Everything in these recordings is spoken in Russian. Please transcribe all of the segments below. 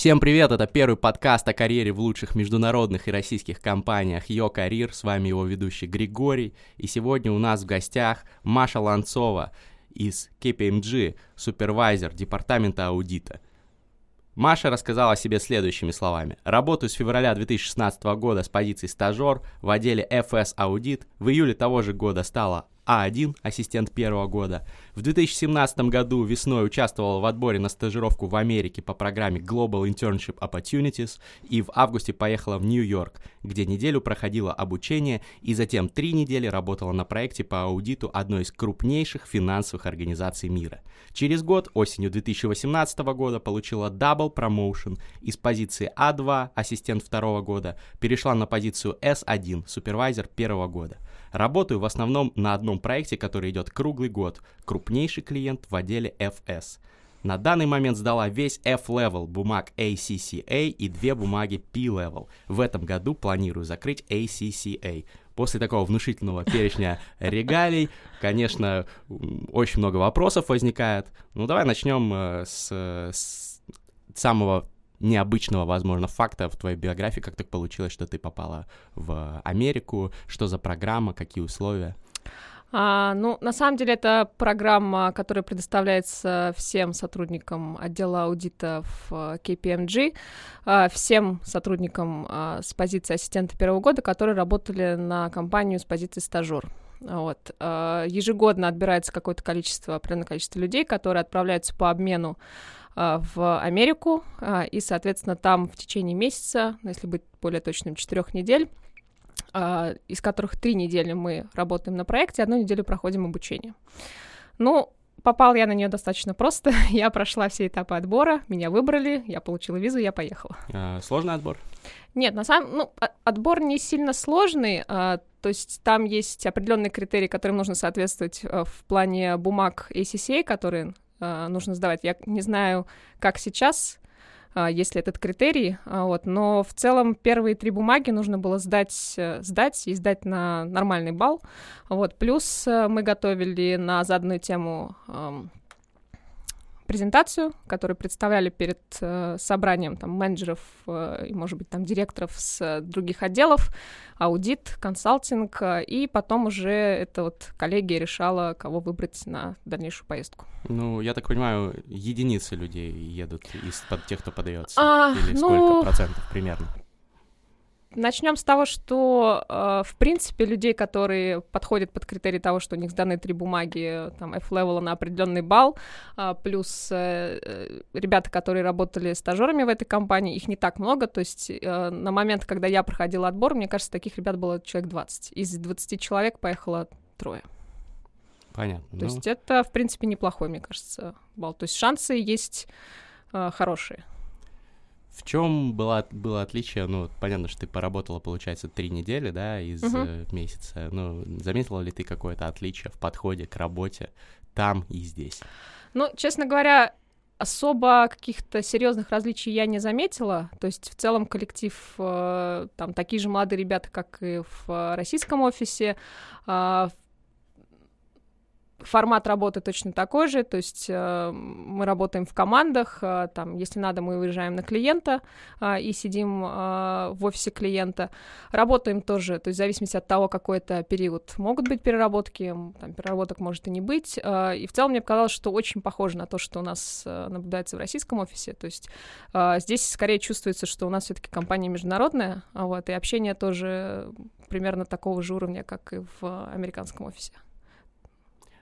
Всем привет, это первый подкаст о карьере в лучших международных и российских компаниях Йо Карьер, с вами его ведущий Григорий, и сегодня у нас в гостях Маша Ланцова из KPMG, супервайзер департамента аудита. Маша рассказала о себе следующими словами. Работаю с февраля 2016 года с позиции стажер в отделе FS Audit. В июле того же года стала а1, ассистент первого года. В 2017 году весной участвовал в отборе на стажировку в Америке по программе Global Internship Opportunities и в августе поехала в Нью-Йорк, где неделю проходила обучение и затем три недели работала на проекте по аудиту одной из крупнейших финансовых организаций мира. Через год, осенью 2018 года, получила Double Promotion из позиции А2, ассистент второго года, перешла на позицию С1, супервайзер первого года – Работаю в основном на одном проекте, который идет круглый год. Крупнейший клиент в отделе FS. На данный момент сдала весь F-level бумаг ACCA и две бумаги P-level. В этом году планирую закрыть ACCA. После такого внушительного перечня регалий, конечно, очень много вопросов возникает. Ну, давай начнем э, с, с самого необычного, возможно, факта в твоей биографии, как так получилось, что ты попала в Америку, что за программа, какие условия? А, ну, на самом деле, это программа, которая предоставляется всем сотрудникам отдела аудита в KPMG, а, всем сотрудникам а, с позиции ассистента первого года, которые работали на компанию с позиции стажер. Вот. А, ежегодно отбирается какое-то количество, определенное количество людей, которые отправляются по обмену в Америку, а, и, соответственно, там в течение месяца, ну, если быть более точным, четырех недель, а, из которых три недели мы работаем на проекте, одну неделю проходим обучение. Ну, попал я на нее достаточно просто. я прошла все этапы отбора, меня выбрали, я получила визу, я поехала. А, сложный отбор? Нет, на самом ну, отбор не сильно сложный, а, то есть там есть определенные критерии, которым нужно соответствовать а, в плане бумаг ACCA, которые а, нужно сдавать. Я не знаю, как сейчас, а, если этот критерий, а, вот, но в целом первые три бумаги нужно было сдать, э, сдать и сдать на нормальный балл, вот, плюс э, мы готовили на заданную тему презентацию, которую представляли перед э, собранием там, менеджеров э, и, может быть, там, директоров с э, других отделов, аудит, консалтинг, э, и потом уже эта вот коллегия решала, кого выбрать на дальнейшую поездку. Ну, я так понимаю, единицы людей едут из под тех, кто подается? А, Или ну... сколько процентов примерно? Начнем с того, что, э, в принципе, людей, которые подходят под критерий того, что у них сданы три бумаги, там, F-level на определенный балл, э, плюс э, ребята, которые работали стажерами в этой компании, их не так много, то есть э, на момент, когда я проходила отбор, мне кажется, таких ребят было человек 20. Из 20 человек поехало трое. Понятно. То ну... есть это, в принципе, неплохой, мне кажется, балл. То есть шансы есть э, хорошие. В чем было, было отличие? Ну, понятно, что ты поработала, получается, три недели, да, из uh-huh. месяца. Ну, заметила ли ты какое-то отличие в подходе к работе там и здесь? Ну, честно говоря, особо каких-то серьезных различий я не заметила. То есть в целом коллектив э, там такие же молодые ребята, как и в российском офисе. Э, Формат работы точно такой же, то есть э, мы работаем в командах, э, там, если надо, мы выезжаем на клиента э, и сидим э, в офисе клиента. Работаем тоже, то есть в зависимости от того, какой это период, могут быть переработки, там, переработок может и не быть. Э, и в целом мне показалось, что очень похоже на то, что у нас э, наблюдается в российском офисе, то есть э, здесь скорее чувствуется, что у нас все-таки компания международная, вот, и общение тоже примерно такого же уровня, как и в американском офисе.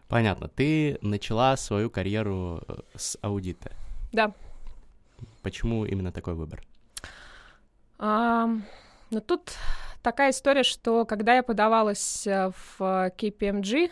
Понятно. Ты начала свою карьеру э, с аудита. Да. Почему именно такой выбор? А, ну, тут такая история, что когда я подавалась э, в KPMG,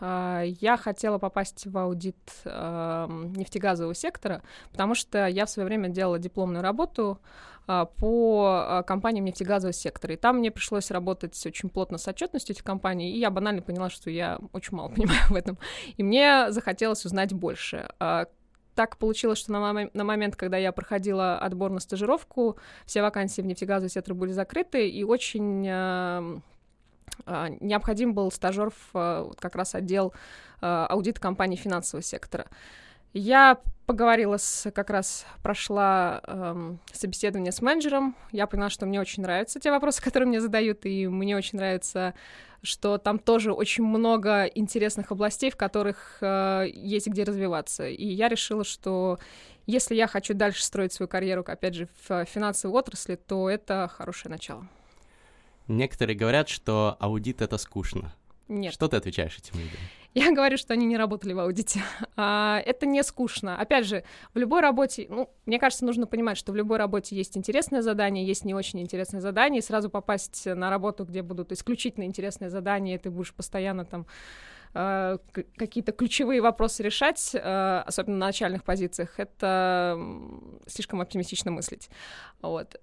а, я хотела попасть в аудит нефтегазового сектора, потому что я в свое время делала дипломную работу по компаниям нефтегазового сектора. И там мне пришлось работать очень плотно с отчетностью этих компаний, и я банально поняла, что я очень мало понимаю в этом. И мне захотелось узнать больше так получилось, что на, на момент, когда я проходила отбор на стажировку, все вакансии в нефтегазовый сектор были закрыты, и очень а, необходим был стажер в а, как раз отдел а, аудита компании финансового сектора. Я поговорила с, как раз прошла эм, собеседование с менеджером. Я поняла, что мне очень нравятся те вопросы, которые мне задают, и мне очень нравится, что там тоже очень много интересных областей, в которых э, есть где развиваться. И я решила, что если я хочу дальше строить свою карьеру, опять же, в финансовой отрасли, то это хорошее начало. Некоторые говорят, что аудит это скучно. Нет. Что ты отвечаешь этим людям? Я говорю, что они не работали в аудите. А, это не скучно. Опять же, в любой работе, ну, мне кажется, нужно понимать, что в любой работе есть интересное задание, есть не очень интересное задание, и сразу попасть на работу, где будут исключительно интересные задания, и ты будешь постоянно там а, какие-то ключевые вопросы решать, а, особенно на начальных позициях, это слишком оптимистично мыслить. Вот.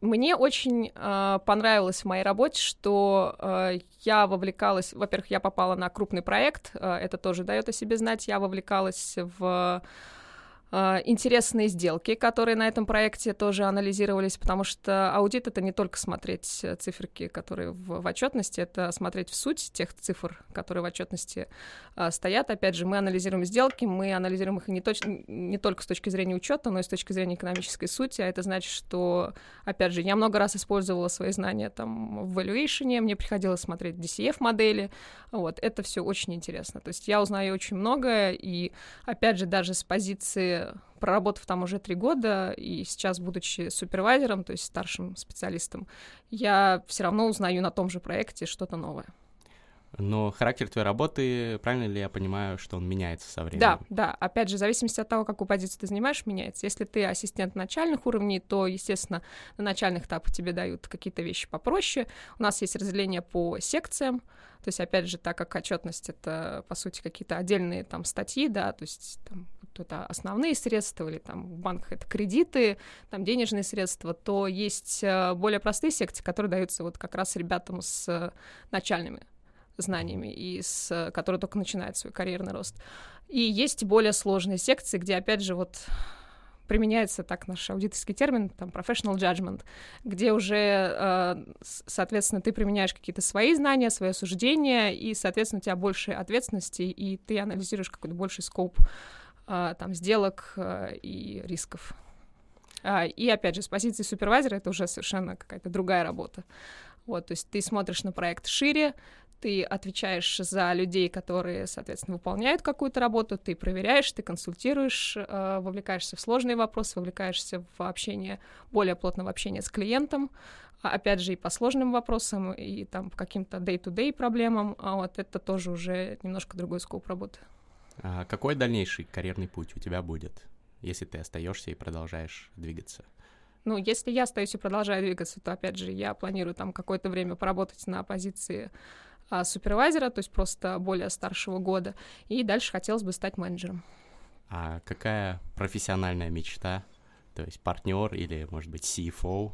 Мне очень э, понравилось в моей работе, что э, я вовлекалась, во-первых, я попала на крупный проект, э, это тоже дает о себе знать, я вовлекалась в интересные сделки, которые на этом проекте тоже анализировались, потому что аудит это не только смотреть э, циферки, которые в, в отчетности, это смотреть в суть тех цифр, которые в отчетности а, стоят. Опять же, мы анализируем сделки, мы анализируем их не, точ- не только с точки зрения учета, но и с точки зрения экономической сути. А это значит, что, опять же, я много раз использовала свои знания там в valuation, мне приходилось смотреть DCF модели. Вот, это все очень интересно. То есть я узнаю очень многое, и опять же, даже с позиции проработав там уже три года, и сейчас, будучи супервайзером, то есть старшим специалистом, я все равно узнаю на том же проекте что-то новое. Но характер твоей работы, правильно ли я понимаю, что он меняется со временем? Да, да. Опять же, в зависимости от того, какую позицию ты занимаешь, меняется. Если ты ассистент начальных уровней, то, естественно, на начальных этапах тебе дают какие-то вещи попроще. У нас есть разделение по секциям. То есть, опять же, так как отчетность это, по сути, какие-то отдельные там статьи, да, то есть там это основные средства, или там в банках это кредиты, там денежные средства, то есть э, более простые секции, которые даются вот как раз ребятам с начальными знаниями и с, которые только начинают свой карьерный рост. И есть более сложные секции, где, опять же, вот применяется так наш аудиторский термин, там, professional judgment, где уже, э, соответственно, ты применяешь какие-то свои знания, свои суждения, и, соответственно, у тебя больше ответственности, и ты анализируешь какой-то больший скоп там, сделок а, и рисков. А, и опять же, с позиции супервайзера это уже совершенно какая-то другая работа. Вот, то есть ты смотришь на проект шире, ты отвечаешь за людей, которые, соответственно, выполняют какую-то работу, ты проверяешь, ты консультируешь, вовлекаешься в сложные вопросы, вовлекаешься в общение, более плотно в общение с клиентом, опять же, и по сложным вопросам, и там по каким-то day-to-day проблемам, а вот это тоже уже немножко другой скоп работы. А какой дальнейший карьерный путь у тебя будет, если ты остаешься и продолжаешь двигаться? Ну, если я остаюсь и продолжаю двигаться, то, опять же, я планирую там какое-то время поработать на позиции а, супервайзера, то есть просто более старшего года, и дальше хотелось бы стать менеджером. А какая профессиональная мечта? То есть партнер или, может быть, CFO?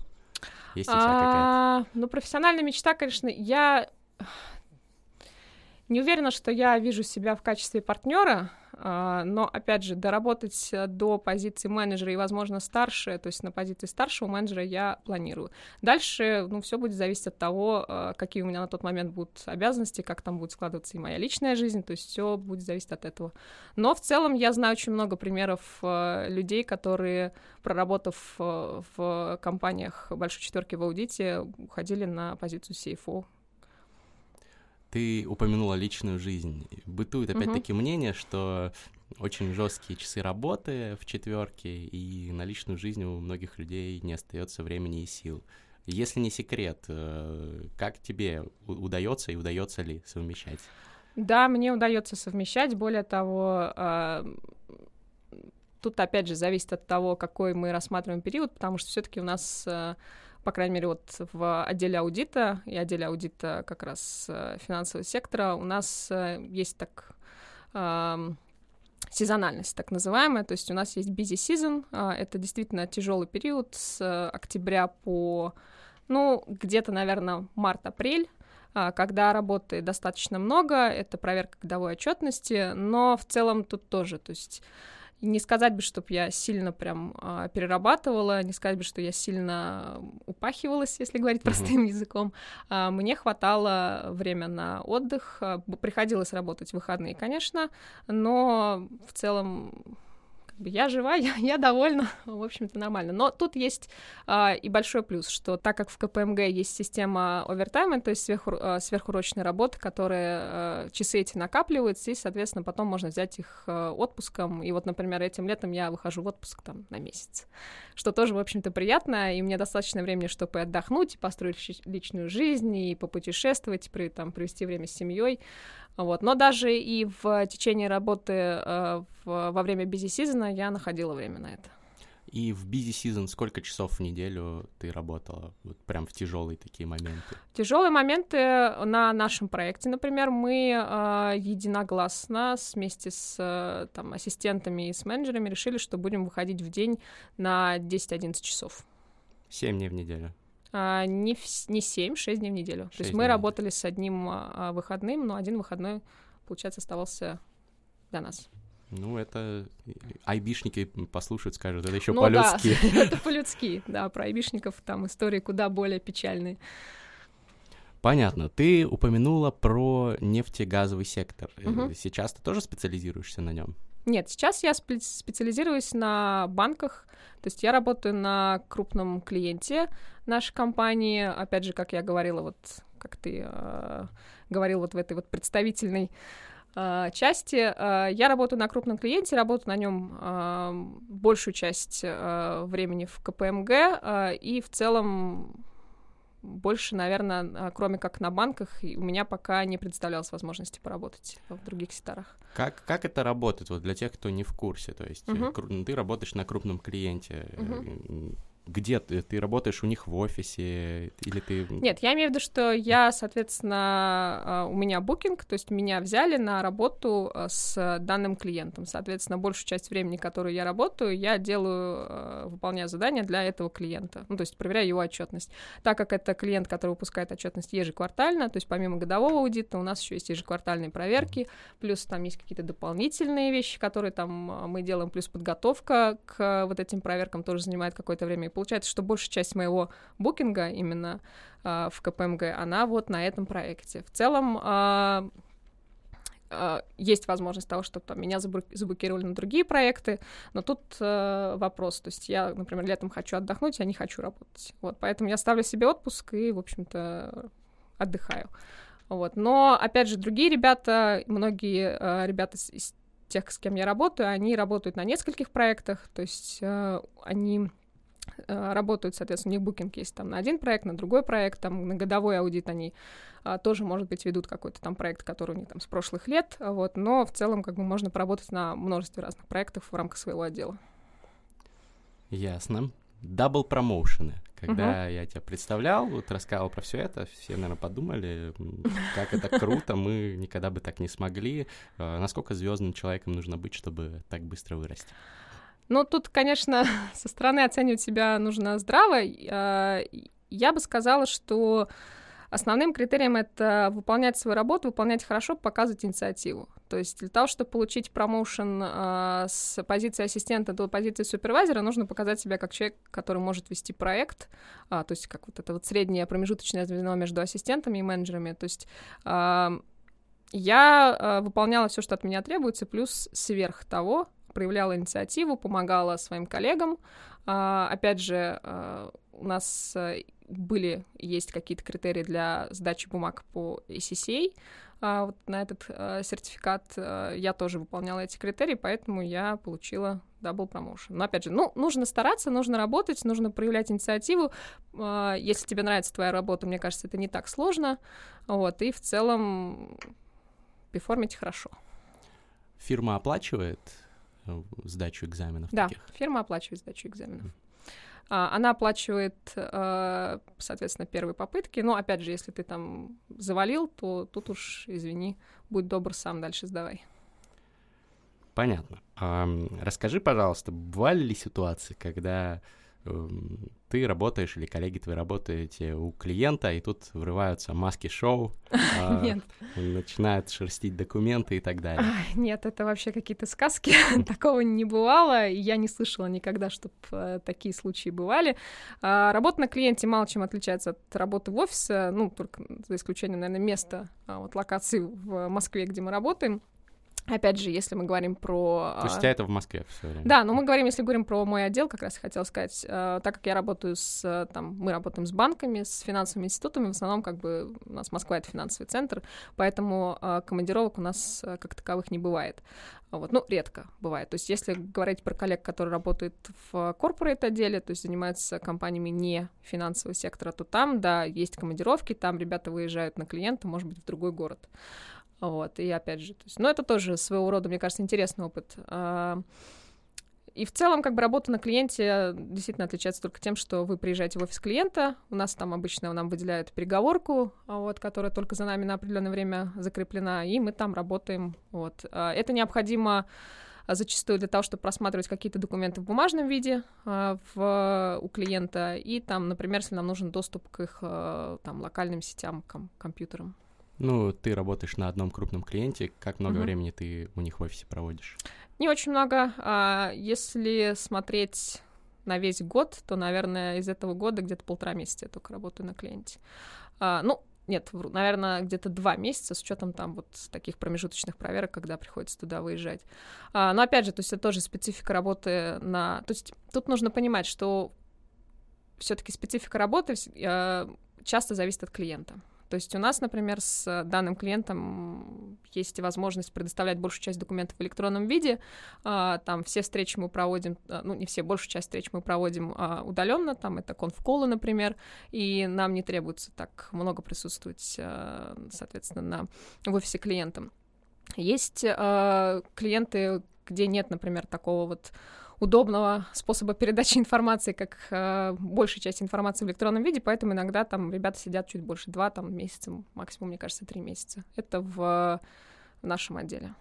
Есть у тебя а, какая-то? Ну, профессиональная мечта, конечно, я не уверена, что я вижу себя в качестве партнера, а, но, опять же, доработать до позиции менеджера и, возможно, старше, то есть на позиции старшего менеджера я планирую. Дальше, ну, все будет зависеть от того, а, какие у меня на тот момент будут обязанности, как там будет складываться и моя личная жизнь, то есть все будет зависеть от этого. Но в целом я знаю очень много примеров а, людей, которые, проработав в компаниях большой четверки в аудите, уходили на позицию CFO ты упомянула личную жизнь. Бытует опять-таки угу. мнение, что очень жесткие часы работы в четверке, и на личную жизнь у многих людей не остается времени и сил. Если не секрет, э, как тебе удается и удается ли совмещать? Да, мне удается совмещать. Более того, а, тут опять же зависит от того, какой мы рассматриваем период, потому что все-таки у нас э, по крайней мере, вот в отделе аудита и отделе аудита как раз э, финансового сектора у нас э, есть так сезональность, так называемая, то есть у нас есть busy season, а, это действительно тяжелый период с октября по, ну, где-то, наверное, март-апрель, а, когда работы достаточно много, это проверка годовой отчетности, но в целом тут тоже, то есть не сказать бы, чтобы я сильно прям а, перерабатывала, не сказать бы, что я сильно упахивалась, если говорить uh-huh. простым языком. А, мне хватало время на отдых, а, приходилось работать в выходные, конечно, но в целом я жива, я, я довольна, в общем-то, нормально. Но тут есть а, и большой плюс, что так как в КПМГ есть система овертайма, то есть сверху, а, сверхурочной работы, которые а, часы эти накапливаются, и, соответственно, потом можно взять их а, отпуском. И вот, например, этим летом я выхожу в отпуск там на месяц, что тоже, в общем-то, приятно, и мне достаточно времени, чтобы отдохнуть, построить личную жизнь, и попутешествовать, при, там, провести время с семьей. Вот. Но даже и в течение работы э, в, во время busy season я находила время на это. И в busy season сколько часов в неделю ты работала? Вот прям в тяжелые такие моменты. Тяжелые моменты на нашем проекте, например, мы э, единогласно вместе с э, там, ассистентами и с менеджерами решили, что будем выходить в день на 10-11 часов. 7 дней в неделю. А, не, в, не 7, 6 дней в неделю. То есть мы работали с одним а, выходным, но один выходной, получается, оставался для нас. Ну, это айбишники послушают, скажут, это еще ну, по-людски. Да, это по-людски, да, про айбишников там истории куда более печальные. Понятно. Ты упомянула про нефтегазовый сектор. Угу. Сейчас ты тоже специализируешься на нем? Нет, сейчас я специализируюсь на банках, то есть я работаю на крупном клиенте нашей компании, опять же, как я говорила, вот как ты э, говорил вот в этой вот представительной э, части. Э, я работаю на крупном клиенте, работаю на нем э, большую часть э, времени в КПМГ, э, и в целом больше, наверное, а, кроме как на банках, у меня пока не представлялось возможности поработать в других секторах. Как, как это работает вот для тех, кто не в курсе? То есть uh-huh. ты работаешь на крупном клиенте. Uh-huh где ты? Ты работаешь у них в офисе или ты... Нет, я имею в виду, что я, соответственно, а, у меня букинг, то есть меня взяли на работу а, с данным клиентом. Соответственно, большую часть времени, которую я работаю, я делаю, а, выполняю задания для этого клиента. Ну, то есть проверяю его отчетность. Так как это клиент, который выпускает отчетность ежеквартально, то есть помимо годового аудита у нас еще есть ежеквартальные проверки, плюс там есть какие-то дополнительные вещи, которые там мы делаем, плюс подготовка к вот этим проверкам тоже занимает какое-то время получается, что большая часть моего букинга именно э, в КПМГ, она вот на этом проекте. В целом э, э, есть возможность того, чтобы там, меня заблокировали на другие проекты, но тут э, вопрос, то есть я, например, летом хочу отдохнуть, я не хочу работать, вот, поэтому я ставлю себе отпуск и, в общем-то, отдыхаю. Вот. Но, опять же, другие ребята, многие э, ребята из тех, с кем я работаю, они работают на нескольких проектах, то есть э, они работают, соответственно, у них букинг есть там на один проект, на другой проект, там на годовой аудит они а, тоже, может быть, ведут какой-то там проект, который у них там с прошлых лет, вот, но в целом как бы можно поработать на множестве разных проектов в рамках своего отдела. Ясно. Double промоушены. Когда uh-huh. я тебя представлял, вот рассказывал про все это, все, наверное, подумали, как это круто, мы никогда бы так не смогли. А, насколько звездным человеком нужно быть, чтобы так быстро вырасти? Ну, тут, конечно, со стороны оценивать себя нужно здраво. А, я бы сказала, что основным критерием это выполнять свою работу, выполнять хорошо, показывать инициативу. То есть для того, чтобы получить промоушен э, с позиции ассистента до позиции супервайзера, нужно показать себя как человек, который может вести проект, а, то есть как вот это вот среднее промежуточное звено между ассистентами и менеджерами. То есть я выполняла все, что от меня требуется, плюс сверх того проявляла инициативу, помогала своим коллегам. А, опять же, а, у нас э, были, есть какие-то критерии для сдачи бумаг по ACCA. А, вот на этот а, сертификат а, я тоже выполняла эти критерии, поэтому я получила double promotion. Но опять же, ну, нужно стараться, нужно работать, нужно проявлять инициативу. Если тебе нравится твоя работа, мне кажется, это не так сложно. Вот, и в целом перформить хорошо. Фирма оплачивает Э, сдачу экзаменов? Да, таких? фирма оплачивает сдачу экзаменов. А, она оплачивает, э, соответственно, первые попытки. Но, опять же, если ты там завалил, то тут уж, извини, будь добр, сам дальше сдавай. Понятно. Расскажи, пожалуйста, бывали ли ситуации, когда ты работаешь или коллеги твои работаете у клиента, и тут врываются маски-шоу, а, начинают шерстить документы и так далее. Нет, это вообще какие-то сказки, такого не бывало, я не слышала никогда, чтобы э, такие случаи бывали. А, работа на клиенте мало чем отличается от работы в офисе, ну, только за исключением, наверное, места, а, вот локации в Москве, где мы работаем. Опять же, если мы говорим про... То есть у тебя это в Москве все время? Да, но мы говорим, если говорим про мой отдел, как раз хотела сказать, э, так как я работаю с, там, мы работаем с банками, с финансовыми институтами, в основном как бы у нас Москва — это финансовый центр, поэтому командировок у нас как таковых не бывает. Вот, ну, редко бывает. То есть если говорить про коллег, которые работают в корпорейт отделе, то есть занимаются компаниями не финансового сектора, то там, да, есть командировки, там ребята выезжают на клиента, может быть, в другой город. Вот, и опять же, то есть, ну, это тоже своего рода, мне кажется, интересный опыт. А, и в целом, как бы работа на клиенте действительно отличается только тем, что вы приезжаете в офис клиента, у нас там обычно нам выделяют переговорку, вот, которая только за нами на определенное время закреплена, и мы там работаем. Вот. А, это необходимо зачастую для того, чтобы просматривать какие-то документы в бумажном виде в, у клиента, и там, например, если нам нужен доступ к их там, локальным сетям, ком- компьютерам. Ну, ты работаешь на одном крупном клиенте. Как много угу. времени ты у них в офисе проводишь? Не очень много. А если смотреть на весь год, то, наверное, из этого года где-то полтора месяца я только работаю на клиенте. А, ну, нет, наверное, где-то два месяца с учетом там вот таких промежуточных проверок, когда приходится туда выезжать. А, но опять же, то есть это тоже специфика работы на... То есть тут нужно понимать, что все-таки специфика работы часто зависит от клиента. То есть у нас, например, с данным клиентом есть возможность предоставлять большую часть документов в электронном виде. А, там все встречи мы проводим, а, ну не все, большую часть встреч мы проводим а, удаленно, там это конфколы, например, и нам не требуется так много присутствовать, соответственно, на, в офисе клиента. Есть клиенты, где нет, например, такого вот удобного способа передачи информации, как э, большая часть информации в электронном виде, поэтому иногда там ребята сидят чуть больше, два там месяца, максимум, мне кажется, три месяца. Это в, в нашем отделе.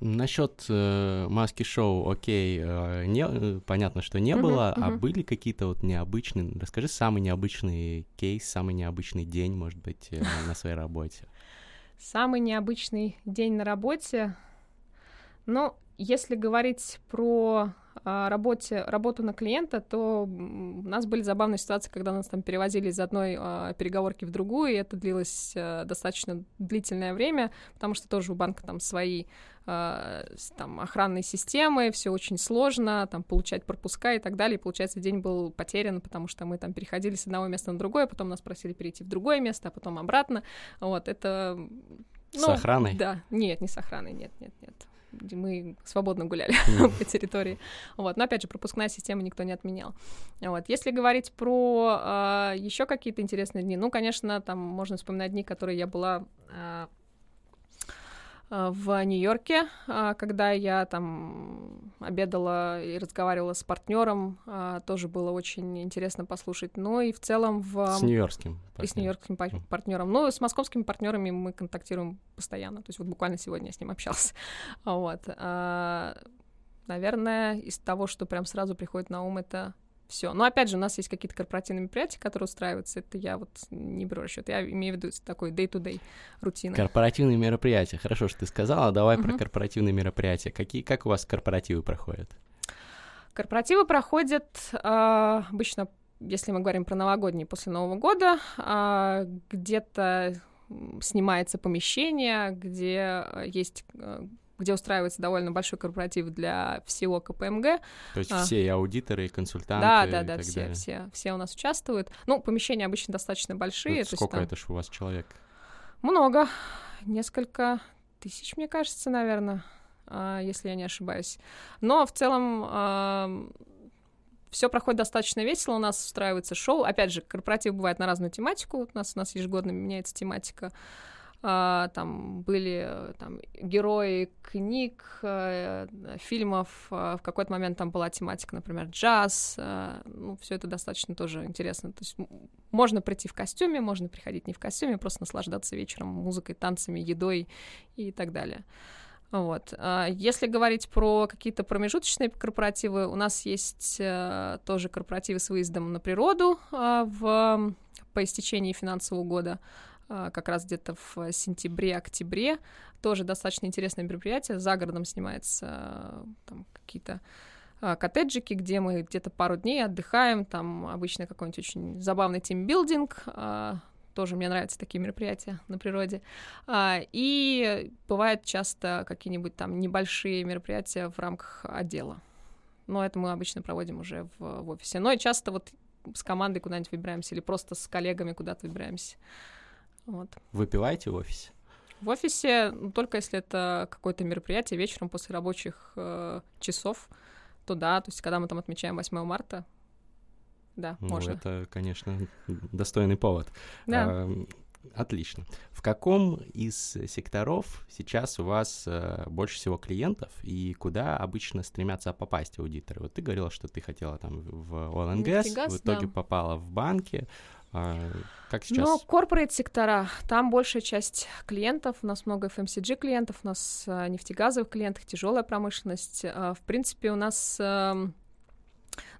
Насчет э, маски шоу, окей, э, не, э, понятно, что не uh-huh, было, uh-huh. а были какие-то вот необычные. Расскажи самый необычный кейс, самый необычный день, может быть, э, на своей работе. Самый необычный день на работе. Ну, если говорить про а, работе, работу на клиента, то у нас были забавные ситуации, когда нас там перевозили из одной а, переговорки в другую, и это длилось а, достаточно длительное время, потому что тоже у банка там свои а, там охранные системы, все очень сложно, там получать пропуска и так далее, и получается день был потерян, потому что мы там переходили с одного места на другое, потом нас просили перейти в другое место, а потом обратно, вот, это... Ну, с охраной? Да, нет, не с охраной, нет, нет, нет мы свободно гуляли по территории. Вот. Но опять же, пропускная система никто не отменял. Вот. Если говорить про э, а, еще какие-то интересные дни, ну, конечно, там можно вспоминать дни, которые я была э, Э, в Нью-Йорке, э, когда я там обедала и разговаривала с партнером, э, тоже было очень интересно послушать. Ну и в целом в... С нью-йоркским И с нью-йоркским партнером. Ну, с московскими партнерами мы контактируем постоянно. То есть вот буквально сегодня я с ним общалась. Вот. Наверное, из того, что прям сразу приходит на ум, это все. Но опять же, у нас есть какие-то корпоративные мероприятия, которые устраиваются. Это я вот не беру расчет. Я имею в виду такой day-to-day рутина. Корпоративные мероприятия. Хорошо, что ты сказала. Давай uh-huh. про корпоративные мероприятия. Какие, как у вас корпоративы проходят? Корпоративы проходят э, обычно, если мы говорим про новогодние, после Нового года, э, где-то снимается помещение, где есть э, где устраивается довольно большой корпоратив для всего КПМГ. То есть а. все и аудиторы, и консультанты. Да, да, да, все, далее. все, все у нас участвуют. Ну, помещения обычно достаточно большие. Это сколько там... это ж у вас человек? Много, несколько тысяч, мне кажется, наверное, а, если я не ошибаюсь. Но в целом все проходит достаточно весело, у нас устраивается шоу. Опять же, корпоратив бывает на разную тематику. У нас, у нас ежегодно меняется тематика. А, там были э, там, герои книг, а, фильмов, а, в какой-то момент там была тематика, например, джаз, а, ну, все это достаточно тоже интересно. То есть можно прийти в костюме, можно приходить не в костюме, просто наслаждаться вечером музыкой, танцами, едой и так далее. Вот. А если говорить про какие-то промежуточные корпоративы, у нас есть э, тоже корпоративы с выездом на природу э, в, по истечении финансового года, э, как раз где-то в сентябре-октябре. Тоже достаточно интересное мероприятие. За городом снимается там какие-то коттеджики, где мы где-то пару дней отдыхаем, там обычно какой-нибудь очень забавный тимбилдинг, тоже мне нравятся такие мероприятия на природе. А, и бывают часто какие-нибудь там небольшие мероприятия в рамках отдела. Но это мы обычно проводим уже в, в офисе. Но и часто вот с командой куда-нибудь выбираемся или просто с коллегами куда-то выбираемся. Вот. Выпиваете в офисе? В офисе, ну, только если это какое-то мероприятие вечером после рабочих э, часов, то да, то есть когда мы там отмечаем 8 марта, да, ну, можно. Это, конечно, достойный повод. Да. А, отлично. В каком из секторов сейчас у вас а, больше всего клиентов и куда обычно стремятся попасть аудиторы? Вот ты говорила, что ты хотела там в gas, в итоге да. попала в банки. А, как сейчас? Ну, corporate сектора, там большая часть клиентов, у нас много FMCG клиентов, у нас а, нефтегазовых клиентов, тяжелая промышленность. А, в принципе, у нас а,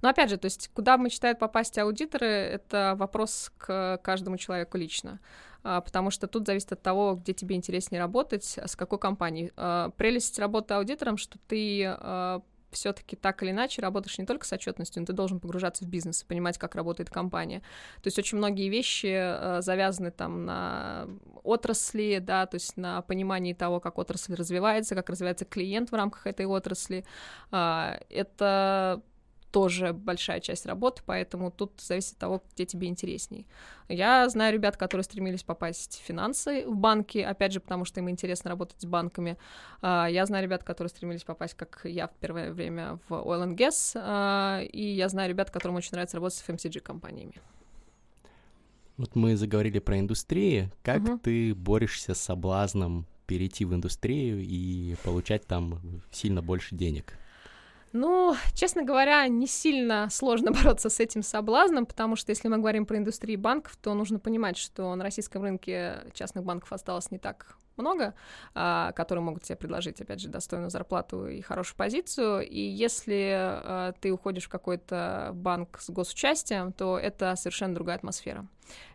но опять же, то есть куда мечтают попасть аудиторы, это вопрос к каждому человеку лично а, потому что тут зависит от того, где тебе интереснее работать, с какой компанией. А, прелесть работы аудитором, что ты все-таки так или иначе работаешь не только с отчетностью, но ты должен погружаться в бизнес и понимать, как работает компания. То есть очень многие вещи э, завязаны там на отрасли, да, то есть на понимании того, как отрасль развивается, как развивается клиент в рамках этой отрасли. Э, это тоже большая часть работы, поэтому тут зависит от того, где тебе интересней. Я знаю ребят, которые стремились попасть в финансы в банки, опять же, потому что им интересно работать с банками. А, я знаю ребят, которые стремились попасть, как я в первое время, в oil and gas, а, и я знаю ребят, которым очень нравится работать с FMCG-компаниями. Вот мы заговорили про индустрии. Как угу. ты борешься с соблазном перейти в индустрию и получать там сильно больше денег? Ну, честно говоря, не сильно сложно бороться с этим соблазном, потому что если мы говорим про индустрию банков, то нужно понимать, что на российском рынке частных банков осталось не так много, а, которые могут тебе предложить, опять же, достойную зарплату и хорошую позицию. И если а, ты уходишь в какой-то банк с госучастием, то это совершенно другая атмосфера.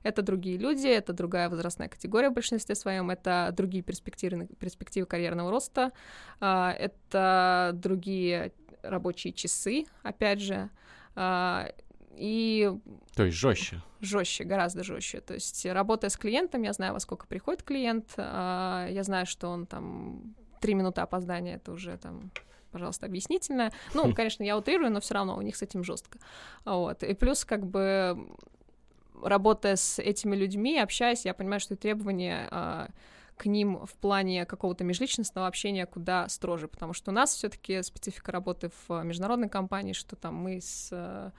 Это другие люди, это другая возрастная категория в большинстве своем, это другие перспективы, перспективы карьерного роста, а, это другие рабочие часы, опять же, а, и... То есть жестче. Жестче, гораздо жестче. То есть работая с клиентом, я знаю, во сколько приходит клиент, а, я знаю, что он там три минуты опоздания, это уже там пожалуйста, объяснительное. Ну, конечно, я утрирую, но все равно у них с этим жестко. Вот. И плюс, как бы, работая с этими людьми, общаясь, я понимаю, что требования а, к ним в плане какого-то межличностного общения куда строже, потому что у нас все-таки специфика работы в международной компании, что там мы с э,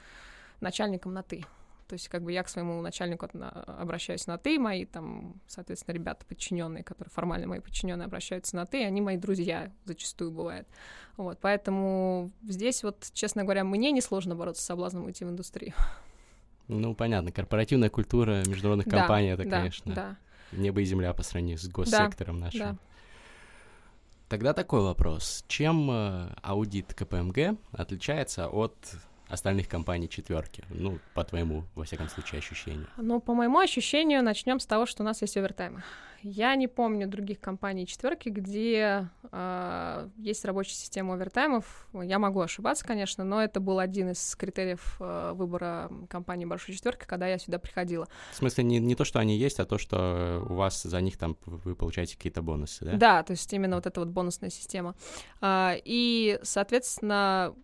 начальником на ты. То есть, как бы я к своему начальнику обращаюсь на ты, мои там, соответственно, ребята подчиненные, которые формально мои подчиненные обращаются на ты, они мои друзья зачастую бывают. Вот, поэтому здесь вот, честно говоря, мне несложно бороться с соблазном уйти в индустрию. Ну, понятно, корпоративная культура международных да, компаний, это, да, конечно, да небо и земля по сравнению с госсектором да, нашим. Да. Тогда такой вопрос. Чем э, аудит КПМГ отличается от остальных компаний четверки? Ну, по твоему, во всяком случае, ощущению. Ну, по моему ощущению, начнем с того, что у нас есть овертаймы. Я не помню других компаний четверки, где э, есть рабочая система овертаймов. Я могу ошибаться, конечно, но это был один из критериев э, выбора компании большой четверки, когда я сюда приходила. В смысле, не, не то, что они есть, а то, что у вас за них там вы получаете какие-то бонусы, да? Да, то есть именно вот эта вот бонусная система. Э, и, соответственно,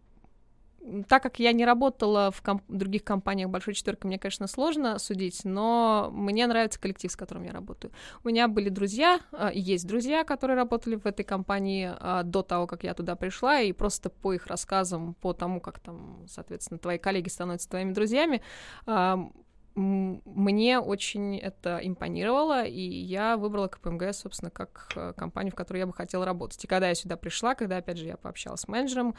так как я не работала в комп- других компаниях большой четверки, мне, конечно, сложно судить, но мне нравится коллектив, с которым я работаю. У меня были друзья, э, есть друзья, которые работали в этой компании э, до того, как я туда пришла, и просто по их рассказам, по тому, как там, соответственно, твои коллеги становятся твоими друзьями, э, мне очень это импонировало, и я выбрала КПМГ, собственно, как э, компанию, в которой я бы хотела работать. И когда я сюда пришла, когда, опять же, я пообщалась с менеджером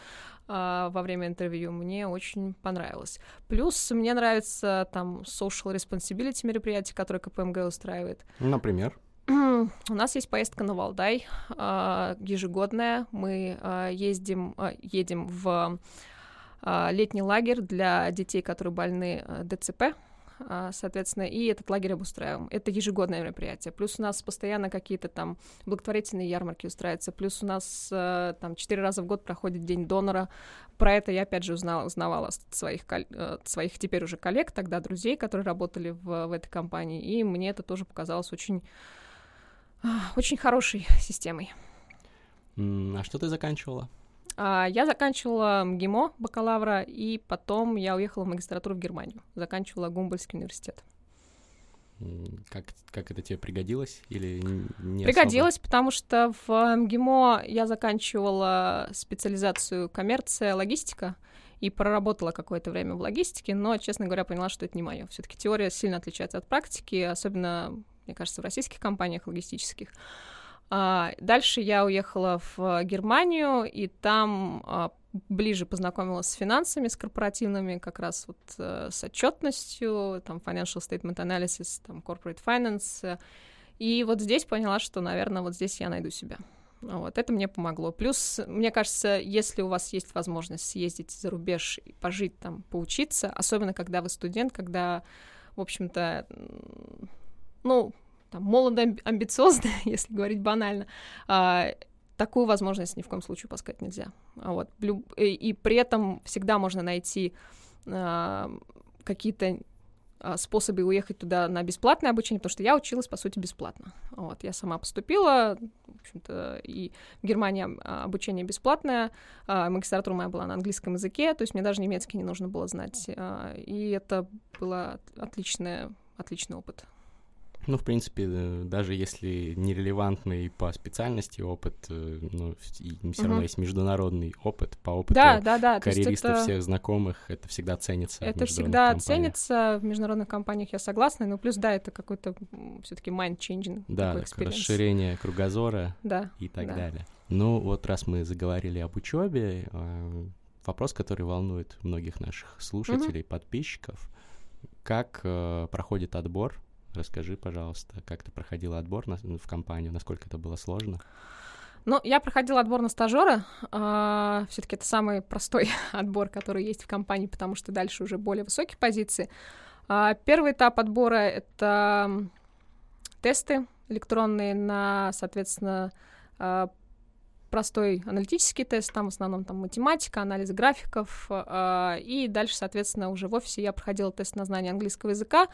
э, во время интервью, мне очень понравилось. Плюс мне нравится там social responsibility мероприятия, которые КПМГ устраивает. Например? У нас есть поездка на Валдай а, ежегодная. Мы а, ездим, а, едем в летний лагерь для детей, которые больны ДЦП, соответственно, и этот лагерь обустраиваем. Это ежегодное мероприятие. Плюс у нас постоянно какие-то там благотворительные ярмарки устраиваются. Плюс у нас там четыре раза в год проходит День донора. Про это я, опять же, узнала, узнавала своих, своих теперь уже коллег, тогда друзей, которые работали в, в этой компании. И мне это тоже показалось очень очень хорошей системой. А что ты заканчивала? А, я заканчивала МГИМО бакалавра, и потом я уехала в магистратуру в Германию. Заканчивала Гумбольский университет. Как, как это тебе пригодилось или не Пригодилось, особо? потому что в МГИМО я заканчивала специализацию коммерция, логистика и проработала какое-то время в логистике, но, честно говоря, поняла, что это не мое. Все-таки теория сильно отличается от практики, особенно мне кажется, в российских компаниях логистических. Дальше я уехала в Германию, и там а, ближе познакомилась с финансами, с корпоративными, как раз вот э, с отчетностью, там financial statement analysis, там corporate finance. И вот здесь поняла, что, наверное, вот здесь я найду себя. Вот, это мне помогло. Плюс, мне кажется, если у вас есть возможность съездить за рубеж, пожить там, поучиться, особенно когда вы студент, когда, в общем-то, ну, там, молодо амбициозно, если говорить банально, а, такую возможность ни в коем случае упускать нельзя. Вот. И, при этом всегда можно найти а, какие-то а, способы уехать туда на бесплатное обучение, потому что я училась, по сути, бесплатно. Вот, я сама поступила, в общем-то, и в Германии обучение бесплатное, магистратура моя была на английском языке, то есть мне даже немецкий не нужно было знать, и это был отличный, отличный опыт. Ну, в принципе, э, даже если нерелевантный по специальности опыт, э, ну, все равно есть международный опыт по опыту да, да, да. карьеристов, это... всех знакомых, это всегда ценится. Это всегда компаниях. ценится в международных компаниях, я согласна, но плюс, да, это какой-то все-таки mind-changing. Да, расширение кругозора да, и так да. далее. Ну, вот раз мы заговорили об учебе, э, вопрос, который волнует многих наших слушателей, mm-hmm. подписчиков, как э, проходит отбор Расскажи, пожалуйста, как ты проходила отбор на, в компанию, насколько это было сложно? Ну, я проходила отбор на стажера. А, Все-таки это самый простой отбор, который есть в компании, потому что дальше уже более высокие позиции. А, первый этап отбора это тесты электронные на, соответственно, а, простой аналитический тест, там в основном там математика, анализ графиков, э, и дальше, соответственно, уже в офисе я проходила тест на знание английского языка,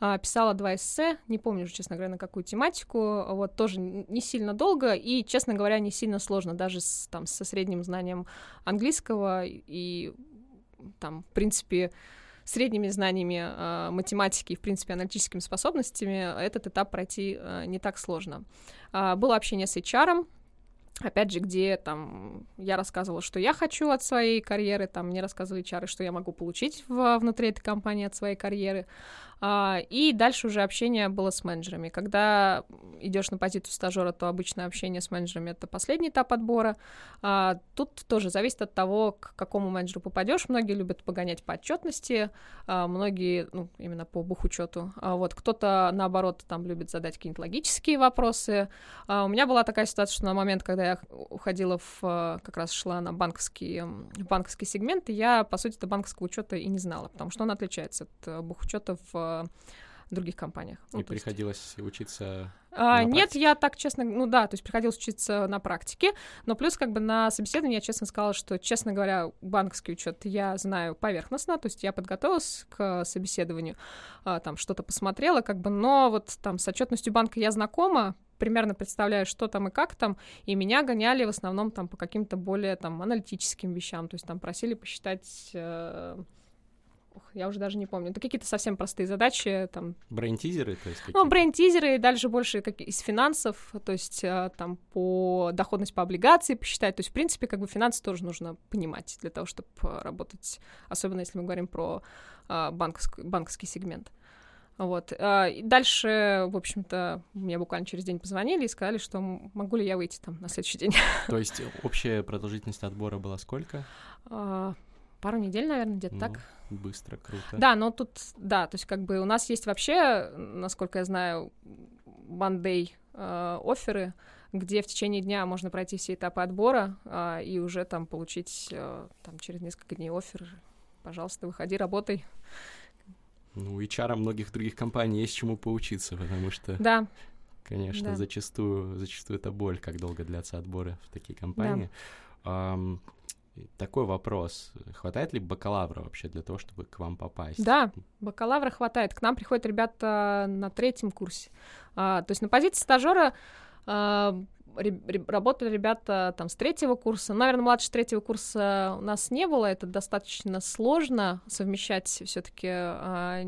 э, писала два эссе, не помню уже, честно говоря, на какую тематику, вот тоже не сильно долго и, честно говоря, не сильно сложно, даже с, там со средним знанием английского и там, в принципе, средними знаниями э, математики и, в принципе, аналитическими способностями этот этап пройти э, не так сложно. Э, было общение с HR, опять же, где там я рассказывала, что я хочу от своей карьеры, там мне рассказывали чары, что я могу получить в, внутри этой компании от своей карьеры. А, и дальше уже общение было с менеджерами. Когда идешь на позицию стажера, то обычно общение с менеджерами это последний этап отбора. А, тут тоже зависит от того, к какому менеджеру попадешь. Многие любят погонять по отчетности, а, многие, ну, именно по бухучету. Вот кто-то, наоборот, там любит задать какие-нибудь логические вопросы. У меня была такая ситуация, что на момент, когда я уходила в, как раз шла на банковский, банковский сегмент, я, по сути, до банковского учета и не знала, потому что он отличается от бухучета в других компаниях. Ну, и ну, приходилось есть... учиться а, нет, я так честно, ну да, то есть приходилось учиться на практике, но плюс как бы на собеседовании я честно сказала, что, честно говоря, банковский учет я знаю поверхностно, то есть я подготовилась к собеседованию, а, там что-то посмотрела, как бы, но вот там с отчетностью банка я знакома, примерно представляю, что там и как там, и меня гоняли в основном там по каким-то более там аналитическим вещам, то есть там просили посчитать э, я уже даже не помню. Это какие-то совсем простые задачи. Там... Брейн-тизеры, то есть какие? Ну, брейн-тизеры, и дальше больше как из финансов, то есть э, там по доходность по облигации посчитать. То есть, в принципе, как бы финансы тоже нужно понимать для того, чтобы работать, особенно если мы говорим про а, банковск... банковский сегмент. Вот. А, и дальше, в общем-то, мне буквально через день позвонили и сказали, что могу ли я выйти там на следующий день. То есть общая продолжительность отбора была сколько? Пару недель, наверное, где-то ну, так. Быстро, круто. Да, но тут, да, то есть как бы у нас есть вообще, насколько я знаю, Monday э, оферы, где в течение дня можно пройти все этапы отбора э, и уже там получить э, там, через несколько дней офер. Пожалуйста, выходи, работай. Ну, HR многих других компаний есть чему поучиться, потому что... Да. Конечно, да. зачастую, зачастую это боль, как долго длятся отборы в такие компании. Да. Um, такой вопрос. Хватает ли бакалавра вообще для того, чтобы к вам попасть? Да, бакалавра хватает. К нам приходят ребята на третьем курсе. А, то есть на позиции стажера а, работали ребята там с третьего курса. Наверное, младше третьего курса у нас не было. Это достаточно сложно совмещать все-таки а,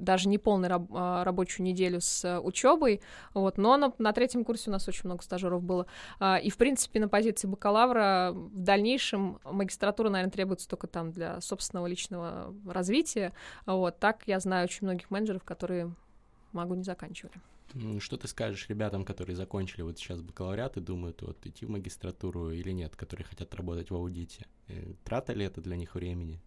даже не полную раб- а, рабочую неделю с учебой, вот, но на, на третьем курсе у нас очень много стажеров было. Uh, и, в принципе, на позиции бакалавра в дальнейшем магистратура, наверное, требуется только там для собственного личного развития. Вот, так я знаю очень многих менеджеров, которые могу не заканчивали. Что ты скажешь ребятам, которые закончили вот сейчас бакалавриат и думают, вот идти в магистратуру или нет, которые хотят работать в аудите? Э, трата ли это для них времени?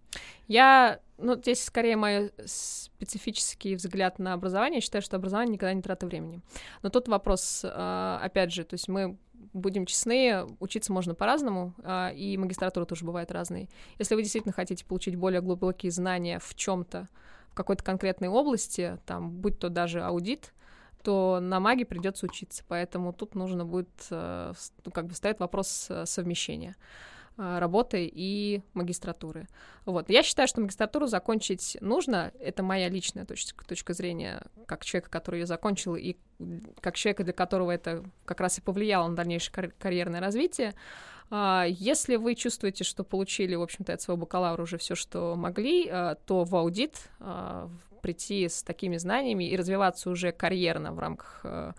Я, ну, здесь скорее мой специфический взгляд на образование. Я считаю, что образование никогда не трата времени. Но тут вопрос, а, опять же, то есть мы будем честны, учиться можно по-разному, а, и магистратура тоже бывает разной. Если вы действительно хотите получить более глубокие знания в чем-то, в какой-то конкретной области, там, будь то даже аудит, то на маге придется учиться. Поэтому тут нужно будет, э, ну, как бы стоит вопрос э, совмещения э, работы и магистратуры. Вот. Я считаю, что магистратуру закончить нужно. Это моя личная точка, точка зрения, как человека, который ее закончил, и как человека, для которого это как раз и повлияло на дальнейшее кар- карьерное развитие. А, если вы чувствуете, что получили, в общем-то, от своего бакалавра уже все, что могли, то в аудит, прийти с такими знаниями и развиваться уже карьерно в рамках э,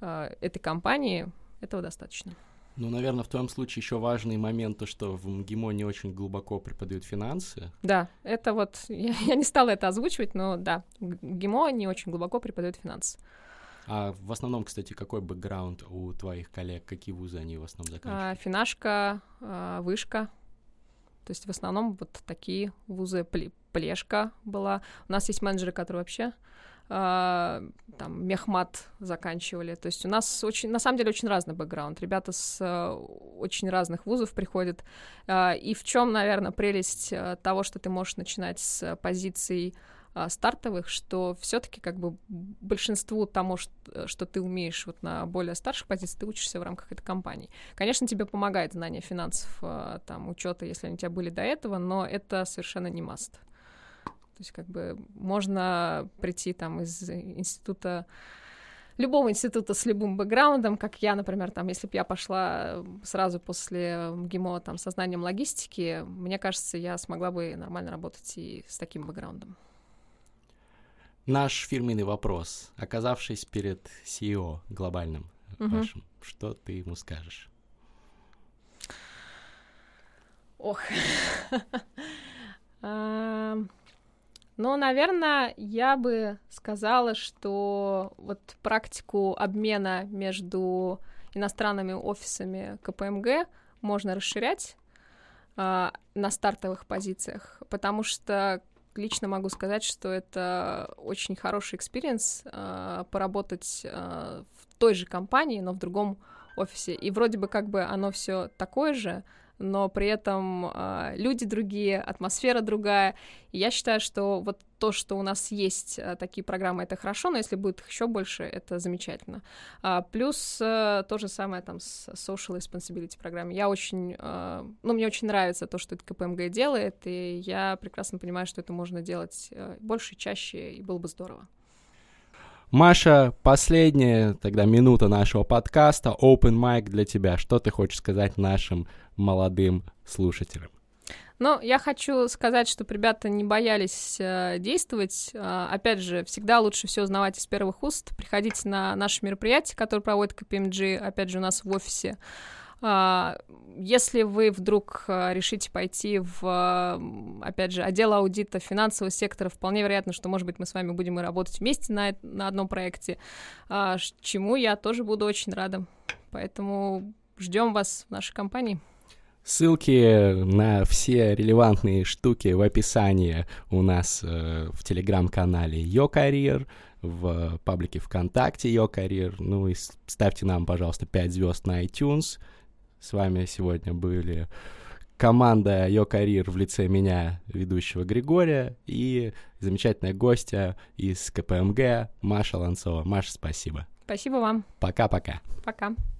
э, этой компании, этого достаточно. Ну, наверное, в твоем случае еще важный момент, то, что в МГИМО не очень глубоко преподают финансы. Да, это вот, я, я не стала это озвучивать, но да, ГИМО не очень глубоко преподают финансы. А в основном, кстати, какой бэкграунд у твоих коллег? Какие вузы они в основном заканчивают? А, финашка, а, вышка. То есть в основном вот такие вузы Плешка была. У нас есть менеджеры, которые вообще Uh, там мехмат заканчивали. То есть у нас очень, на самом деле, очень разный бэкграунд. Ребята с uh, очень разных вузов приходят. Uh, и в чем, наверное, прелесть того, что ты можешь начинать с позиций а, стартовых, что все-таки как бы большинству тому, что, что ты умеешь вот на более старших позициях, ты учишься в рамках этой компании. Конечно, тебе помогает знание финансов, а, там, учета, если они у тебя были до этого, но это совершенно не маст. То есть как бы можно прийти там из института любого института с любым бэкграундом, как я, например, там, если бы я пошла сразу после ГИМО там, со знанием логистики, мне кажется, я смогла бы нормально работать и с таким бэкграундом. Наш фирменный вопрос. Оказавшись перед CEO глобальным угу. вашим, что ты ему скажешь? Ох. Ну, наверное, я бы сказала, что вот практику обмена между иностранными офисами КПМГ можно расширять э, на стартовых позициях, потому что лично могу сказать, что это очень хороший experience э, поработать э, в той же компании, но в другом офисе. И вроде бы как бы оно все такое же, но при этом э, люди другие, атмосфера другая. И я считаю, что вот то, что у нас есть э, такие программы, это хорошо, но если будет их еще больше, это замечательно. А, плюс э, то же самое там с social responsibility программой. Я очень, э, ну, мне очень нравится то, что это КПМГ делает, и я прекрасно понимаю, что это можно делать э, больше, чаще, и было бы здорово. Маша, последняя тогда минута нашего подкаста. Open mic для тебя. Что ты хочешь сказать нашим молодым слушателям? Ну, я хочу сказать, чтобы ребята не боялись э, действовать. Э, опять же, всегда лучше все узнавать из первых уст. Приходите на наши мероприятия, которые проводит КПМГ, опять же, у нас в офисе. Э, если вы вдруг э, решите пойти в, опять же, отдел аудита финансового сектора, вполне вероятно, что, может быть, мы с вами будем и работать вместе на, на одном проекте, чему я тоже буду очень рада. Поэтому ждем вас в нашей компании. Ссылки на все релевантные штуки в описании у нас э, в телеграм-канале Йокарьер, в паблике ВКонтакте Йокарьер. Ну и ставьте нам, пожалуйста, 5 звезд на iTunes. С вами сегодня были команда Йокарьер в лице меня, ведущего Григория, и замечательная гостья из КПМГ Маша Ланцова. Маша, спасибо. Спасибо вам. Пока-пока. Пока. -пока. Пока.